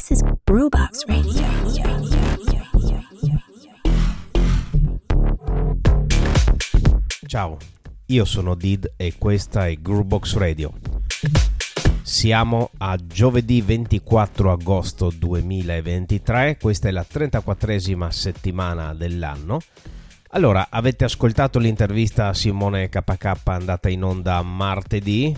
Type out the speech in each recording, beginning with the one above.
This is Brewbox Radio. Ciao, io sono Did e questa è Groovebox Radio. Siamo a giovedì 24 agosto 2023, questa è la 34esima settimana dell'anno. Allora, avete ascoltato l'intervista a Simone KK andata in onda martedì?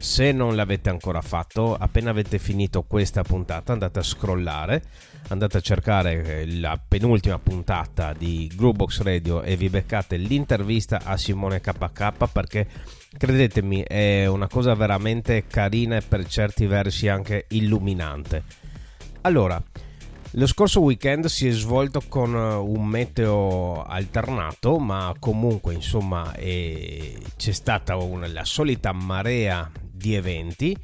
Se non l'avete ancora fatto, appena avete finito questa puntata andate a scrollare, andate a cercare la penultima puntata di Groovebox Radio e vi beccate l'intervista a Simone KK perché credetemi è una cosa veramente carina e per certi versi anche illuminante. Allora, lo scorso weekend si è svolto con un meteo alternato, ma comunque insomma eh, c'è stata una, la solita marea di eventi.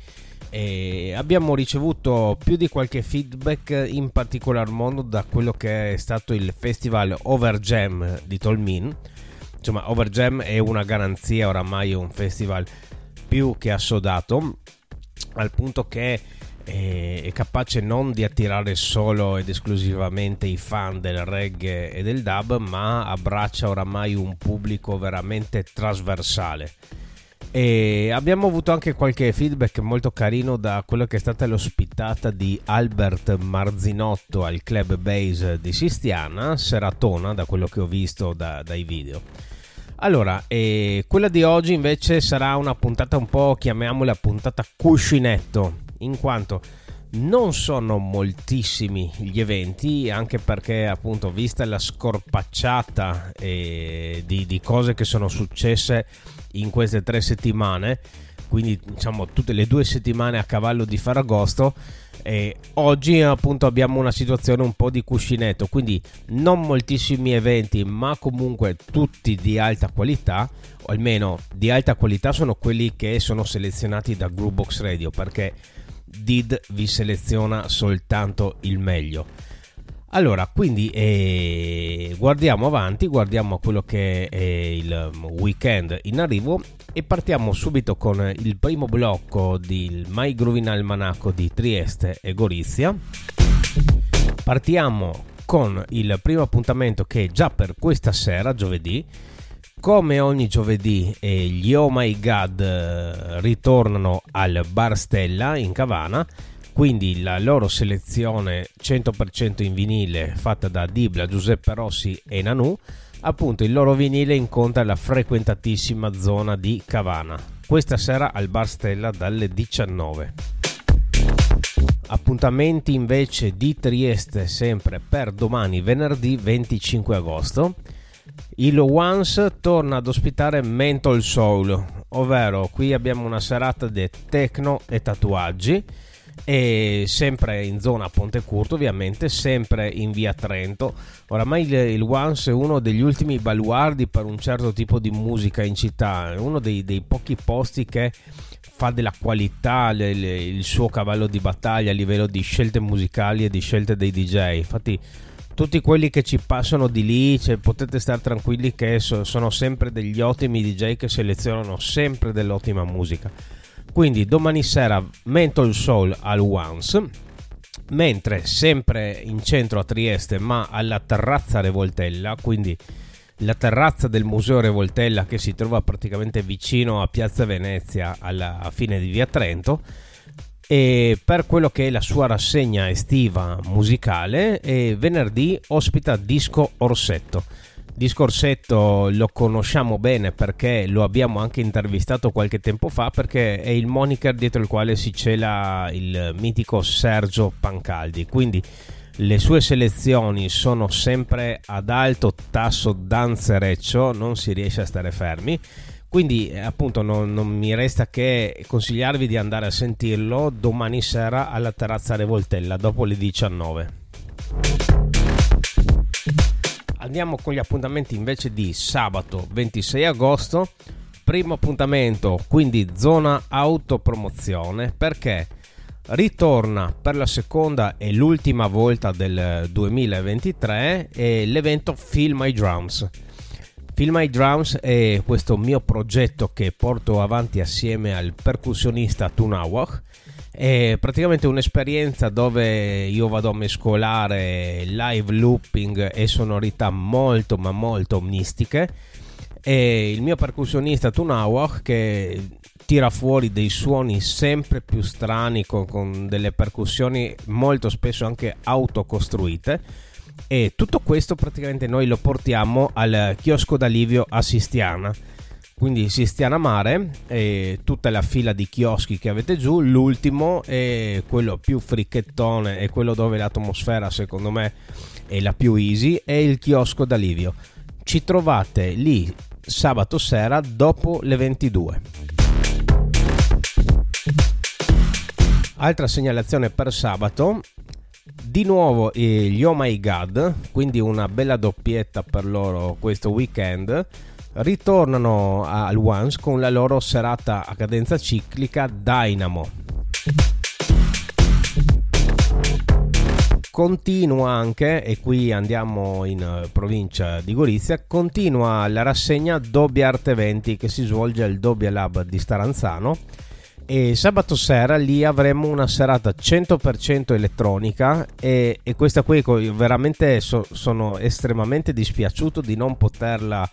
E abbiamo ricevuto più di qualche feedback in particolar modo da quello che è stato il festival Over Jam di Tolmin. Insomma Over Jam è una garanzia oramai un festival più che assodato al punto che è capace non di attirare solo ed esclusivamente i fan del reggae e del dub ma abbraccia oramai un pubblico veramente trasversale e abbiamo avuto anche qualche feedback molto carino da quello che è stata l'ospitata di Albert Marzinotto al Club Base di Sistiana, Seratona, da quello che ho visto da, dai video. Allora, eh, quella di oggi invece sarà una puntata un po', chiamiamola puntata cuscinetto, in quanto non sono moltissimi gli eventi, anche perché appunto vista la scorpacciata eh, di, di cose che sono successe in queste tre settimane, quindi diciamo tutte le due settimane a cavallo di Ferragosto. E oggi appunto abbiamo una situazione un po' di cuscinetto, quindi non moltissimi eventi, ma comunque tutti di alta qualità, o almeno di alta qualità sono quelli che sono selezionati da Groovebox Radio, perché Did vi seleziona soltanto il meglio. Allora, quindi eh, guardiamo avanti, guardiamo quello che è il weekend in arrivo e partiamo subito con il primo blocco del My Groovin Almanacco di Trieste e Gorizia. Partiamo con il primo appuntamento che è già per questa sera, giovedì. Come ogni giovedì eh, gli Oh My God eh, ritornano al Bar Stella in Cavana. Quindi la loro selezione 100% in vinile fatta da Dibla, Giuseppe Rossi e Nanu appunto il loro vinile incontra la frequentatissima zona di Cavana. Questa sera al Bar Stella dalle 19 appuntamenti invece di Trieste sempre per domani venerdì 25 agosto il Once torna ad ospitare Mental Soul ovvero qui abbiamo una serata di techno e tatuaggi e sempre in zona Ponte Curto ovviamente sempre in via Trento. Oramai il, il Once è uno degli ultimi baluardi per un certo tipo di musica in città è uno dei, dei pochi posti che fa della qualità il, il suo cavallo di battaglia a livello di scelte musicali e di scelte dei DJ infatti tutti quelli che ci passano di lì cioè, potete stare tranquilli che so, sono sempre degli ottimi DJ che selezionano sempre dell'ottima musica. Quindi domani sera Mental Soul al Once mentre sempre in centro a Trieste ma alla terrazza Revoltella quindi la terrazza del museo Revoltella che si trova praticamente vicino a Piazza Venezia alla fine di via Trento e per quello che è la sua rassegna estiva musicale venerdì ospita Disco Orsetto Discorsetto lo conosciamo bene perché lo abbiamo anche intervistato qualche tempo fa perché è il moniker dietro il quale si cela il mitico Sergio Pancaldi. Quindi le sue selezioni sono sempre ad alto tasso danzereccio, non si riesce a stare fermi. Quindi appunto non, non, mi resta che consigliarvi di andare a sentirlo domani sera alla terrazza Revoltella dopo le 19. Andiamo con gli appuntamenti invece di sabato 26 agosto. Primo appuntamento, quindi zona autopromozione, perché ritorna per la seconda e l'ultima volta del 2023 l'evento Feel My Drums. Feel My Drums è questo mio progetto che porto avanti assieme al percussionista Tunawak È praticamente un'esperienza dove io vado a mescolare live looping e sonorità molto ma molto mistiche. E il mio percussionista Tunawak che tira fuori dei suoni sempre più strani con, con delle percussioni molto spesso anche autocostruite e tutto questo praticamente noi lo portiamo al chiosco d'Alivio a Sistiana. Quindi Sistiana Mare e tutta la fila di chioschi che avete giù l'ultimo è quello più fricchettone e quello dove l'atmosfera secondo me è la più easy è il chiosco d'Alivio. Ci trovate lì sabato sera dopo le 22 altra segnalazione per sabato di nuovo gli Oh My God quindi una bella doppietta per loro questo weekend ritornano al Once con la loro serata a cadenza ciclica Dynamo. Continua anche, e qui andiamo in eh, provincia di Gorizia, continua la rassegna Dobbia Arte Eventi che si svolge al Dobbia Lab di Staranzano e sabato sera lì avremo una serata 100% elettronica e, e questa qui veramente so, sono estremamente dispiaciuto di non poterla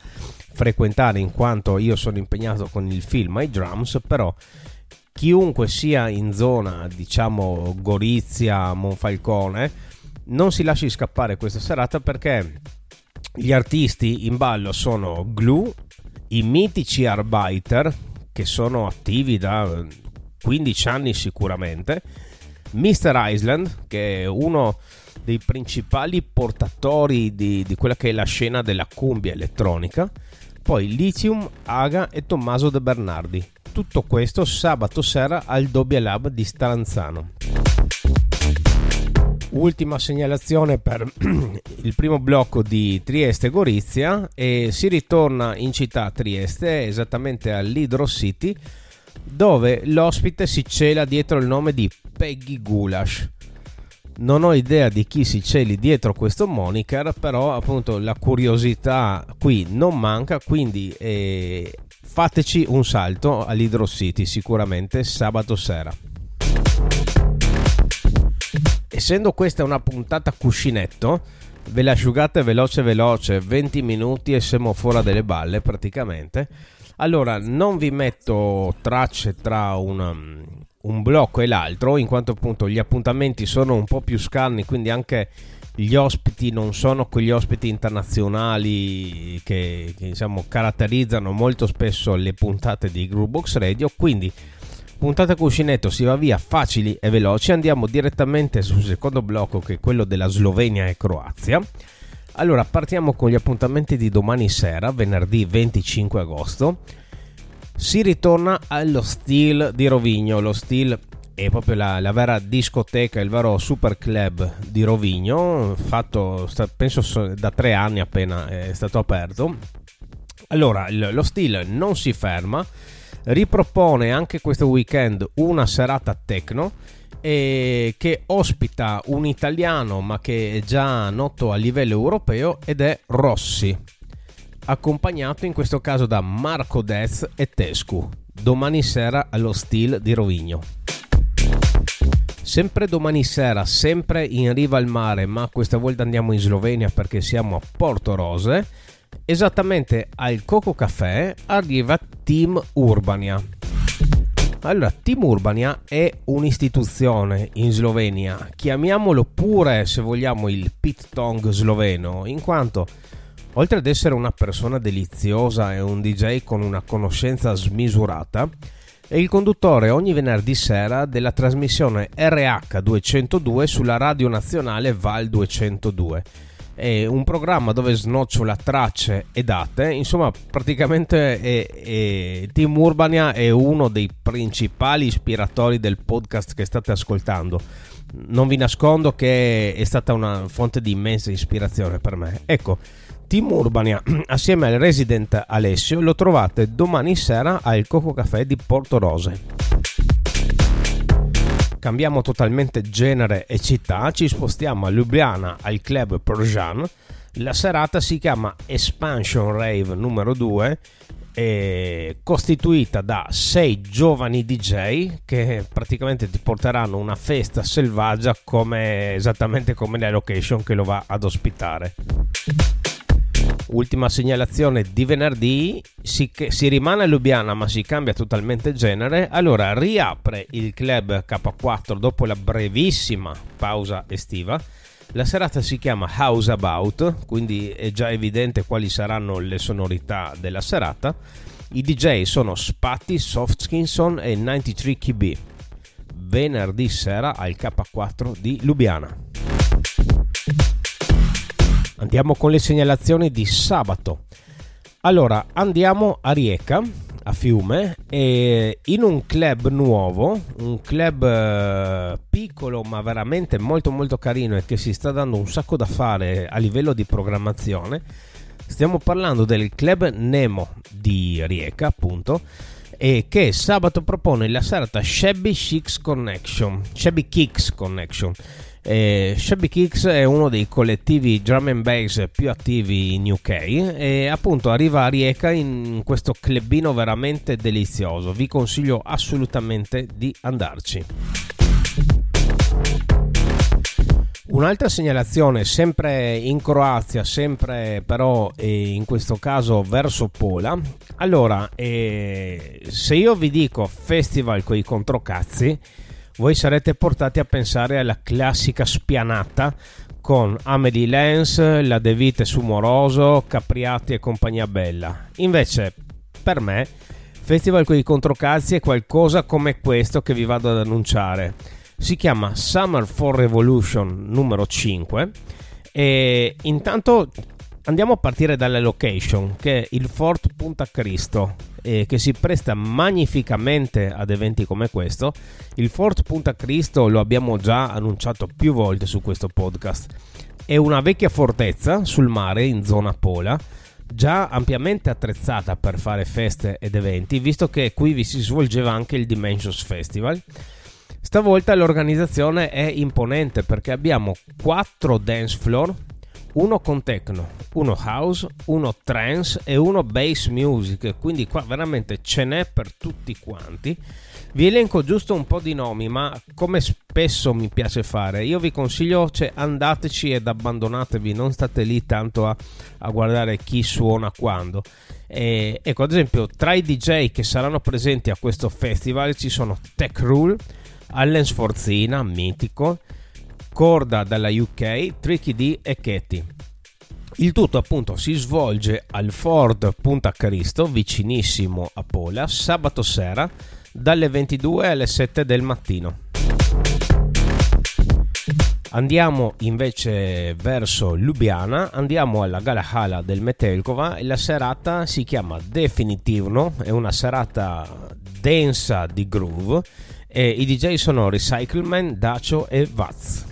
frequentare in quanto io sono impegnato con il film My Drums, però chiunque sia in zona, diciamo Gorizia, Monfalcone, non si lasci scappare questa serata perché gli artisti in ballo sono Glue, i mitici Arbiter che sono attivi da 15 anni sicuramente, Mr. Island che è uno dei principali portatori di, di quella che è la scena della cumbia elettronica poi Lithium, Aga e Tommaso De Bernardi. Tutto questo sabato sera al Dobbia Lab di Staranzano. Ultima segnalazione per il primo blocco di Trieste Gorizia e si ritorna in città Trieste, esattamente all'Hydro City, dove l'ospite si cela dietro il nome di Peggy Gulash non ho idea di chi si celi dietro questo moniker, però appunto la curiosità qui non manca, quindi eh, fateci un salto all'Hydro City sicuramente sabato sera. Essendo questa una puntata cuscinetto, ve la asciugate veloce veloce, 20 minuti e siamo fuori delle balle praticamente. Allora, non vi metto tracce tra un, un blocco e l'altro, in quanto appunto gli appuntamenti sono un po' più scarni, quindi anche gli ospiti non sono quegli ospiti internazionali che, che diciamo, caratterizzano molto spesso le puntate di Groovebox Radio, quindi puntata cuscinetto si va via facili e veloci, andiamo direttamente sul secondo blocco che è quello della Slovenia e Croazia. Allora partiamo con gli appuntamenti di domani sera, venerdì 25 agosto si ritorna allo Steel di Rovigno. Lo Steel è proprio la, la, vera discoteca, il vero super club di Rovigno, fatto penso da tre anni appena è stato aperto. Allora, lo Steel non si ferma, ripropone anche questo weekend una serata techno che ospita un italiano ma che è già noto a livello europeo ed è Rossi accompagnato in questo caso da Marco Dez e Tescu, domani sera allo Steel di Rovigno. Sempre domani sera, sempre in riva al mare, ma questa volta andiamo in Slovenia perché siamo a Porto Rose, esattamente al Coco Café arriva Team Urbania. Allora, Team Urbania è un'istituzione in Slovenia, chiamiamolo pure se vogliamo il pit tong sloveno, in quanto Oltre ad essere una persona deliziosa e un DJ con una conoscenza smisurata, è il conduttore ogni venerdì sera della trasmissione RH 202 sulla radio nazionale Val 202. È un programma dove snocciola tracce e date, insomma praticamente è, è, Team Urbania è uno dei principali ispiratori del podcast che state ascoltando. Non vi nascondo che è stata una fonte di immensa ispirazione per me. Ecco, Team Urbania assieme al resident Alessio lo trovate domani sera al Coco Café di Porto Rose. Cambiamo totalmente genere e città, ci spostiamo a Ljubljana al club Projan. La serata si chiama Expansion Rave numero 2 è costituita da sei giovani DJ che praticamente ti porteranno una festa selvaggia come, esattamente come la location che lo va ad ospitare. Ultima segnalazione di venerdì, si, si, rimane a Lubiana ma si cambia totalmente genere, allora riapre il club K4 dopo la brevissima pausa estiva. La serata si chiama House About, quindi è già evidente quali saranno le sonorità della serata. I DJ sono Spatty, Softskinson e 93 KB. Venerdì sera al K4 di Lubiana. Andiamo con le segnalazioni di sabato. Allora, andiamo a Rieca, a Fiume, e in un club nuovo, un club eh, piccolo ma veramente molto molto carino e che si sta dando un sacco da fare a livello di programmazione. Stiamo parlando del club Nemo di Rieca, appunto, e che sabato propone la serata Shabby Chicks Connection, Shabby Kicks Connection eh, Shabby Kicks è uno dei collettivi drum and bass più attivi in UK e appunto arriva a Rieca in questo clubino veramente delizioso. Vi consiglio assolutamente di andarci. Un'altra segnalazione, sempre in Croazia, sempre però eh, in questo caso verso Pola. Allora, eh, se io vi dico festival con i controcazzi, voi sarete portati a pensare alla classica spianata con Amelie Lenz, La De Vite Sumoroso, Capriati e compagnia bella. Invece, per me, Festival con i controcazzi è qualcosa come questo che vi vado ad annunciare. Si chiama Summer for Revolution numero 5 e intanto andiamo a partire dalla location che è il Fort Punta Cristo eh, che si presta magnificamente ad eventi come questo. Il Fort Punta Cristo lo abbiamo già annunciato più volte su questo podcast. È una vecchia fortezza sul mare in zona Pola, già ampiamente attrezzata per fare feste ed eventi, visto che qui vi si svolgeva anche il Dimensions Festival. Stavolta l'organizzazione è imponente perché abbiamo quattro dance floor uno con techno, uno house, uno trance e uno bass music, quindi qua veramente ce n'è per tutti quanti. Vi elenco giusto un po' di nomi, ma come spesso mi piace fare, io vi consiglio, cioè, andateci ed abbandonatevi, non state lì tanto a, a guardare chi suona quando. E, ecco, ad esempio, tra i DJ che saranno presenti a questo festival ci sono Tech Rule, Allen Sforzina, mitico, Corda dalla UK, Tricky D e Katie. Il tutto appunto si svolge al Ford Punta Cristo, vicinissimo a Pola, sabato sera dalle 22 alle 7 del mattino. Andiamo invece verso Lubiana, andiamo alla Galahala del Metelkova e la serata si chiama Definitivno, è una serata densa di groove e i DJ sono Recycleman, Dacio e Vaz.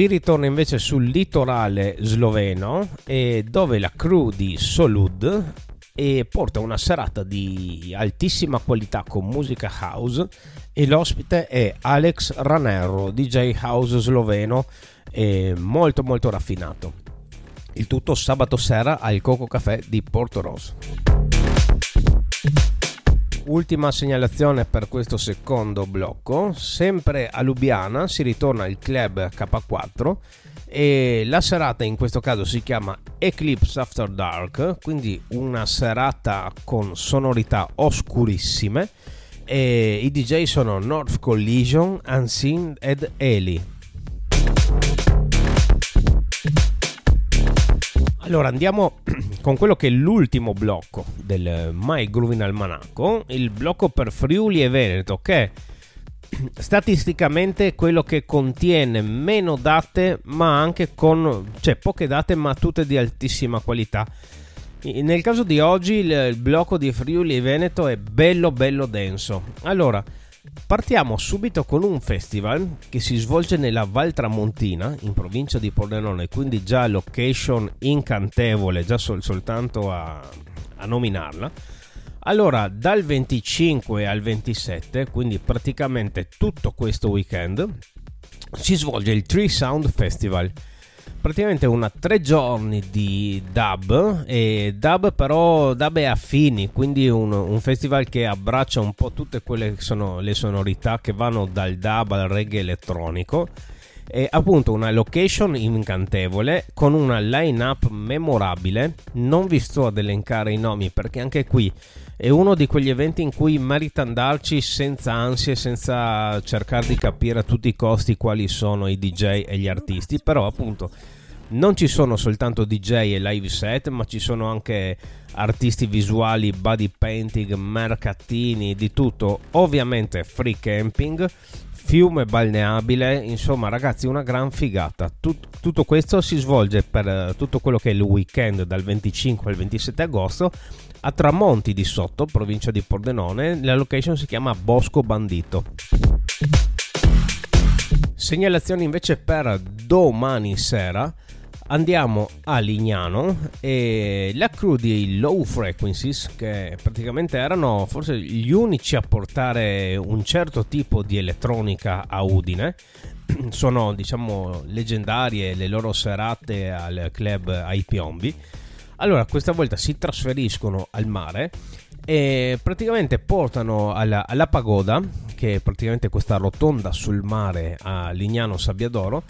Si ritorna invece sul litorale sloveno dove la crew di Solud porta una serata di altissima qualità con musica house e l'ospite è Alex Ranero, DJ house sloveno molto molto raffinato. Il tutto sabato sera al Coco Café di Porto Rosso. Ultima segnalazione per questo secondo blocco, sempre a Lubiana si ritorna al club K4 e la serata in questo caso si chiama Eclipse After Dark, quindi una serata con sonorità oscurissime e i DJ sono North Collision, Unseen ed Eli. Allora andiamo con quello che è l'ultimo blocco del My Groovin Almanacco, il blocco per Friuli e Veneto, che è statisticamente quello che contiene meno date, ma anche con cioè poche date, ma tutte di altissima qualità. Nel caso di oggi il blocco di Friuli e Veneto è bello bello denso. Allora, Partiamo subito con un festival che si svolge nella Val Tramontina, in provincia di Pordenone, quindi già location incantevole, già sol- soltanto a, a nominarla. Allora, dal 25 al 27, quindi praticamente tutto questo weekend, si svolge il Tree Sound Festival. Praticamente una tre giorni di dub e dub però dub e affini quindi un, un, festival che abbraccia un po' tutte quelle che sono le sonorità che vanno dal dub al reggae elettronico. E appunto una location incantevole con una line up memorabile. Non vi sto ad elencare i nomi perché anche qui è uno di quegli eventi in cui merita andarci senza ansie, senza cercare di capire a tutti i costi quali sono i DJ e gli artisti, però appunto non ci sono soltanto DJ e live set, ma ci sono anche artisti visuali, body painting, mercatini, di tutto. Ovviamente free camping, fiume balneabile, insomma ragazzi una gran figata. Tut- tutto questo si svolge per tutto quello che è il weekend dal 25 al 27 agosto a Tramonti di Sotto, provincia di Pordenone. La location si chiama Bosco Bandito. Segnalazioni invece per domani sera. Andiamo a Lignano e la crew di Low Frequencies, che praticamente erano forse gli unici a portare un certo tipo di elettronica a Udine, sono diciamo leggendarie le loro serate al club ai Piombi allora, questa volta si trasferiscono al mare e praticamente portano alla, alla pagoda, che è praticamente questa rotonda sul mare a Lignano Sabbiadoro,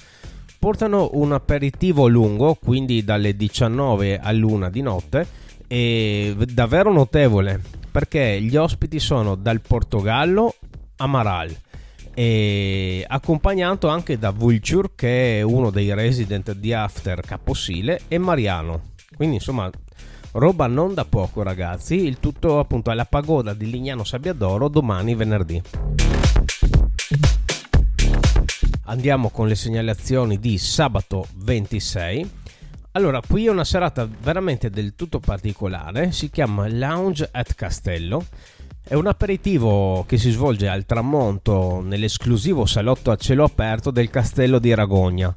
portano un aperitivo lungo, quindi dalle 19 all'1 di notte, e davvero notevole, perché gli ospiti sono dal Portogallo a Maral e accompagnato anche da Vulture che è uno dei resident di After Caposile e Mariano quindi insomma roba non da poco ragazzi, il tutto appunto alla pagoda di Lignano Sabbiadoro domani venerdì. Andiamo con le segnalazioni di sabato 26. Allora, qui è una serata veramente del tutto particolare, si chiama Lounge at Castello. È un aperitivo che si svolge al tramonto nell'esclusivo salotto a cielo aperto del castello di Ragogna.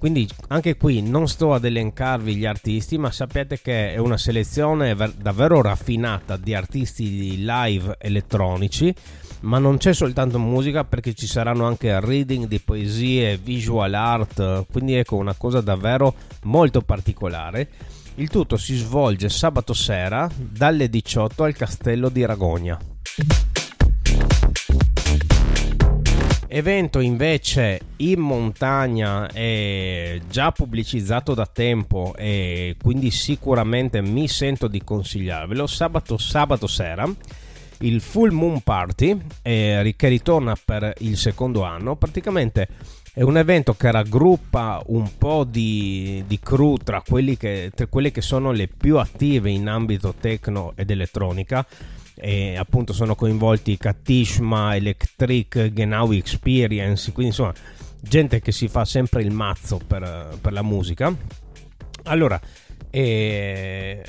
Quindi anche qui non sto ad elencarvi gli artisti, ma sapete che è una selezione davvero raffinata di artisti live elettronici, ma non c'è soltanto musica perché ci saranno anche reading di poesie, visual art, quindi ecco una cosa davvero molto particolare. Il tutto si svolge sabato sera dalle 18 al castello di Ragogna. Evento invece in montagna è già pubblicizzato da tempo e quindi sicuramente mi sento di consigliarvelo. Sabato, sabato sera il Full Moon Party eh, che ritorna per il secondo anno. Praticamente è un evento che raggruppa un po' di, di crew tra, che, tra quelle che sono le più attive in ambito techno ed elettronica e appunto sono coinvolti Katishma, Electric, Genau Experience, quindi insomma gente che si fa sempre il mazzo per, per la musica. Allora, eh,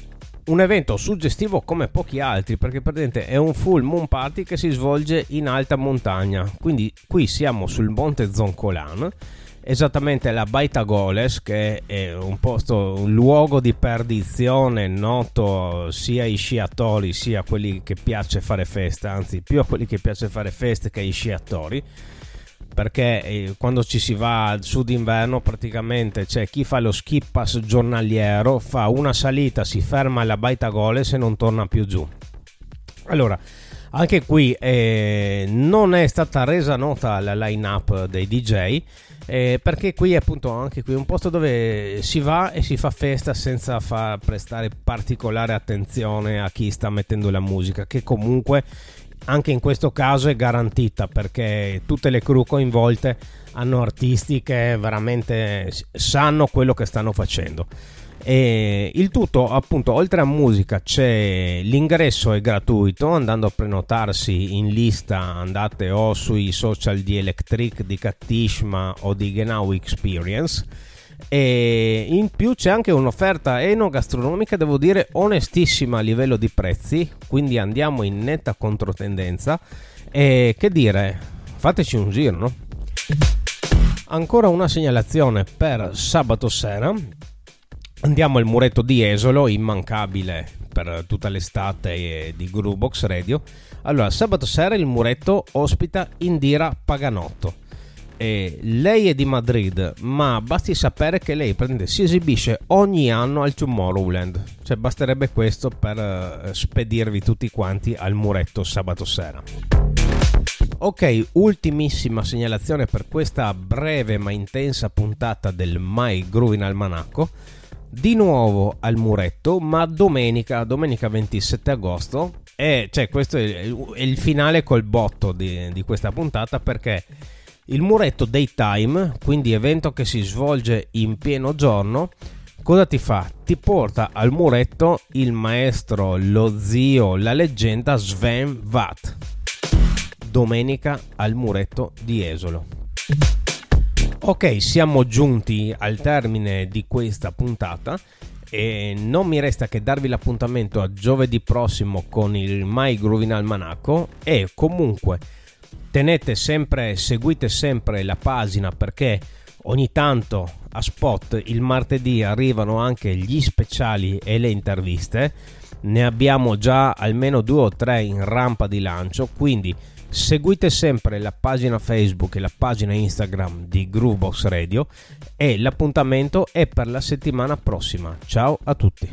un evento suggestivo come pochi altri perché praticamente è un full moon party che si svolge in alta montagna, quindi qui siamo sul monte Zoncolan esattamente la Baita Goles che è un posto, un luogo di perdizione noto sia ai sciatori sia a quelli che piace fare feste, anzi più a quelli che piace fare feste che ai sciatori perché eh, quando ci si va su d'inverno praticamente c'è chi fa lo ski pass giornaliero, fa una salita, si ferma alla Baita Goles e non torna più giù. Allora, anche qui eh, non è stata resa nota la line-up dei DJ eh, perché qui è appunto anche qui un posto dove si va e si fa festa senza far prestare particolare attenzione a chi sta mettendo la musica, che comunque anche in questo caso è garantita perché tutte le crew coinvolte hanno artisti che veramente sanno quello che stanno facendo. E il tutto, appunto, oltre a musica c'è l'ingresso è gratuito, andando a prenotarsi in lista andate o sui social di Electric, di Katishma o di Genau Experience. E in più c'è anche un'offerta enogastronomica, devo dire, onestissima a livello di prezzi, quindi andiamo in netta controtendenza. E che dire, fateci un giro, no? Ancora una segnalazione per sabato sera Andiamo al muretto di Esolo, immancabile per tutta l'estate di Groovebox Radio. Allora, sabato sera il muretto ospita Indira Paganotto. eh, lei è di Madrid, ma basti sapere che lei prende, si esibisce ogni anno al Tomorrowland. Cioè basterebbe questo per eh, spedirvi tutti quanti al muretto sabato sera. Ok, ultimissima segnalazione per questa breve ma intensa puntata del My Groovin Almanacco. Di nuovo al muretto, ma domenica, domenica 27 agosto. E cioè, questo è il finale col botto di, di questa puntata perché il muretto Daytime, quindi evento che si svolge in pieno giorno, cosa ti fa? Ti porta al muretto il maestro, lo zio, la leggenda Sven Vath. Domenica al muretto di Esolo. Ok, siamo giunti al termine di questa puntata e non mi resta che darvi l'appuntamento a giovedì prossimo con il My Groovin Almanacco e comunque tenete sempre, seguite sempre la pagina perché ogni tanto a spot il martedì arrivano anche gli speciali e le interviste. Ne abbiamo già almeno due o tre in rampa di lancio, quindi seguite sempre la pagina Facebook e la pagina Instagram di Groovebox Radio e l'appuntamento è per la settimana prossima. Ciao a tutti.